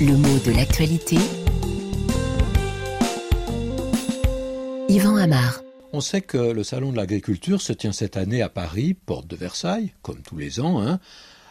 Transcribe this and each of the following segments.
Le mot de l'actualité. Yvan Amar. On sait que le Salon de l'agriculture se tient cette année à Paris, porte de Versailles, comme tous les ans, hein,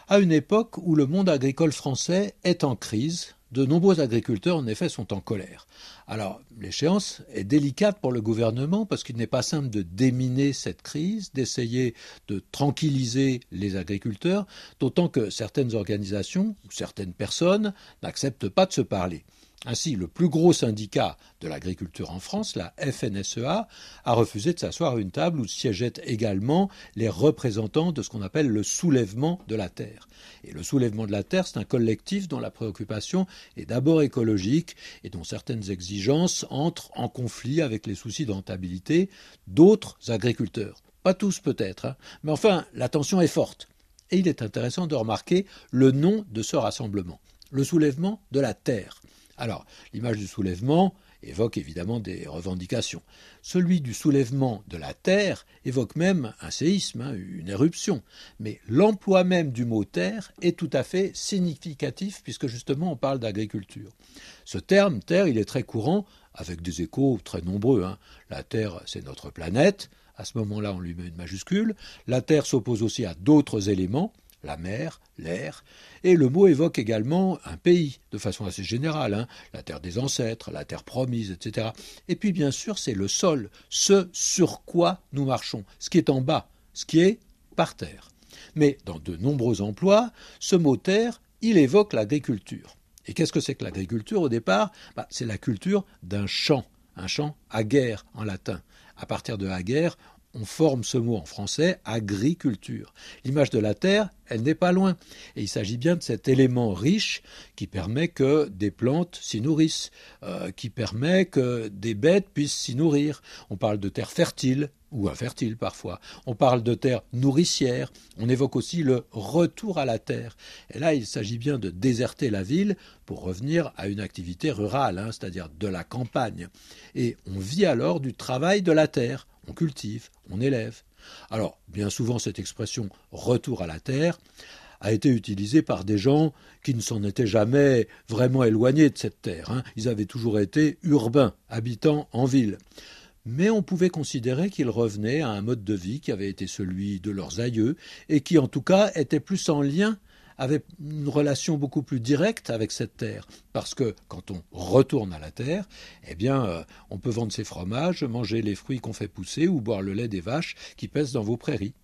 à une époque où le monde agricole français est en crise, de nombreux agriculteurs, en effet, sont en colère. Alors, l'échéance est délicate pour le gouvernement parce qu'il n'est pas simple de déminer cette crise, d'essayer de tranquilliser les agriculteurs, d'autant que certaines organisations ou certaines personnes n'acceptent pas de se parler. Ainsi, le plus gros syndicat de l'agriculture en France, la FNSEA, a refusé de s'asseoir à une table où siégeaient également les représentants de ce qu'on appelle le soulèvement de la terre. Et le soulèvement de la terre, c'est un collectif dont la préoccupation est d'abord écologique et dont certaines exigences entrent en conflit avec les soucis de rentabilité d'autres agriculteurs. Pas tous peut-être, hein. mais enfin, la tension est forte. Et il est intéressant de remarquer le nom de ce rassemblement, le soulèvement de la terre. Alors, l'image du soulèvement évoque évidemment des revendications. Celui du soulèvement de la terre évoque même un séisme, hein, une éruption. Mais l'emploi même du mot terre est tout à fait significatif puisque justement on parle d'agriculture. Ce terme terre, il est très courant avec des échos très nombreux. Hein. La terre, c'est notre planète. À ce moment-là, on lui met une majuscule. La terre s'oppose aussi à d'autres éléments la mer, l'air, et le mot évoque également un pays, de façon assez générale, hein. la terre des ancêtres, la terre promise, etc. Et puis bien sûr, c'est le sol, ce sur quoi nous marchons, ce qui est en bas, ce qui est par terre. Mais dans de nombreux emplois, ce mot terre, il évoque l'agriculture. Et qu'est-ce que c'est que l'agriculture au départ? Bah, C'est la culture d'un champ, un champ guerre en latin. À partir de guerre, on forme ce mot en français agriculture. L'image de la terre, elle n'est pas loin. Et il s'agit bien de cet élément riche qui permet que des plantes s'y nourrissent, euh, qui permet que des bêtes puissent s'y nourrir. On parle de terre fertile ou infertile parfois. On parle de terre nourricière. On évoque aussi le retour à la terre. Et là, il s'agit bien de déserter la ville pour revenir à une activité rurale, hein, c'est-à-dire de la campagne. Et on vit alors du travail de la terre on cultive, on élève. Alors, bien souvent, cette expression retour à la terre a été utilisée par des gens qui ne s'en étaient jamais vraiment éloignés de cette terre. Hein. Ils avaient toujours été urbains, habitants en ville. Mais on pouvait considérer qu'ils revenaient à un mode de vie qui avait été celui de leurs aïeux et qui, en tout cas, était plus en lien avait une relation beaucoup plus directe avec cette terre. Parce que quand on retourne à la terre, eh bien, euh, on peut vendre ses fromages, manger les fruits qu'on fait pousser ou boire le lait des vaches qui pèsent dans vos prairies.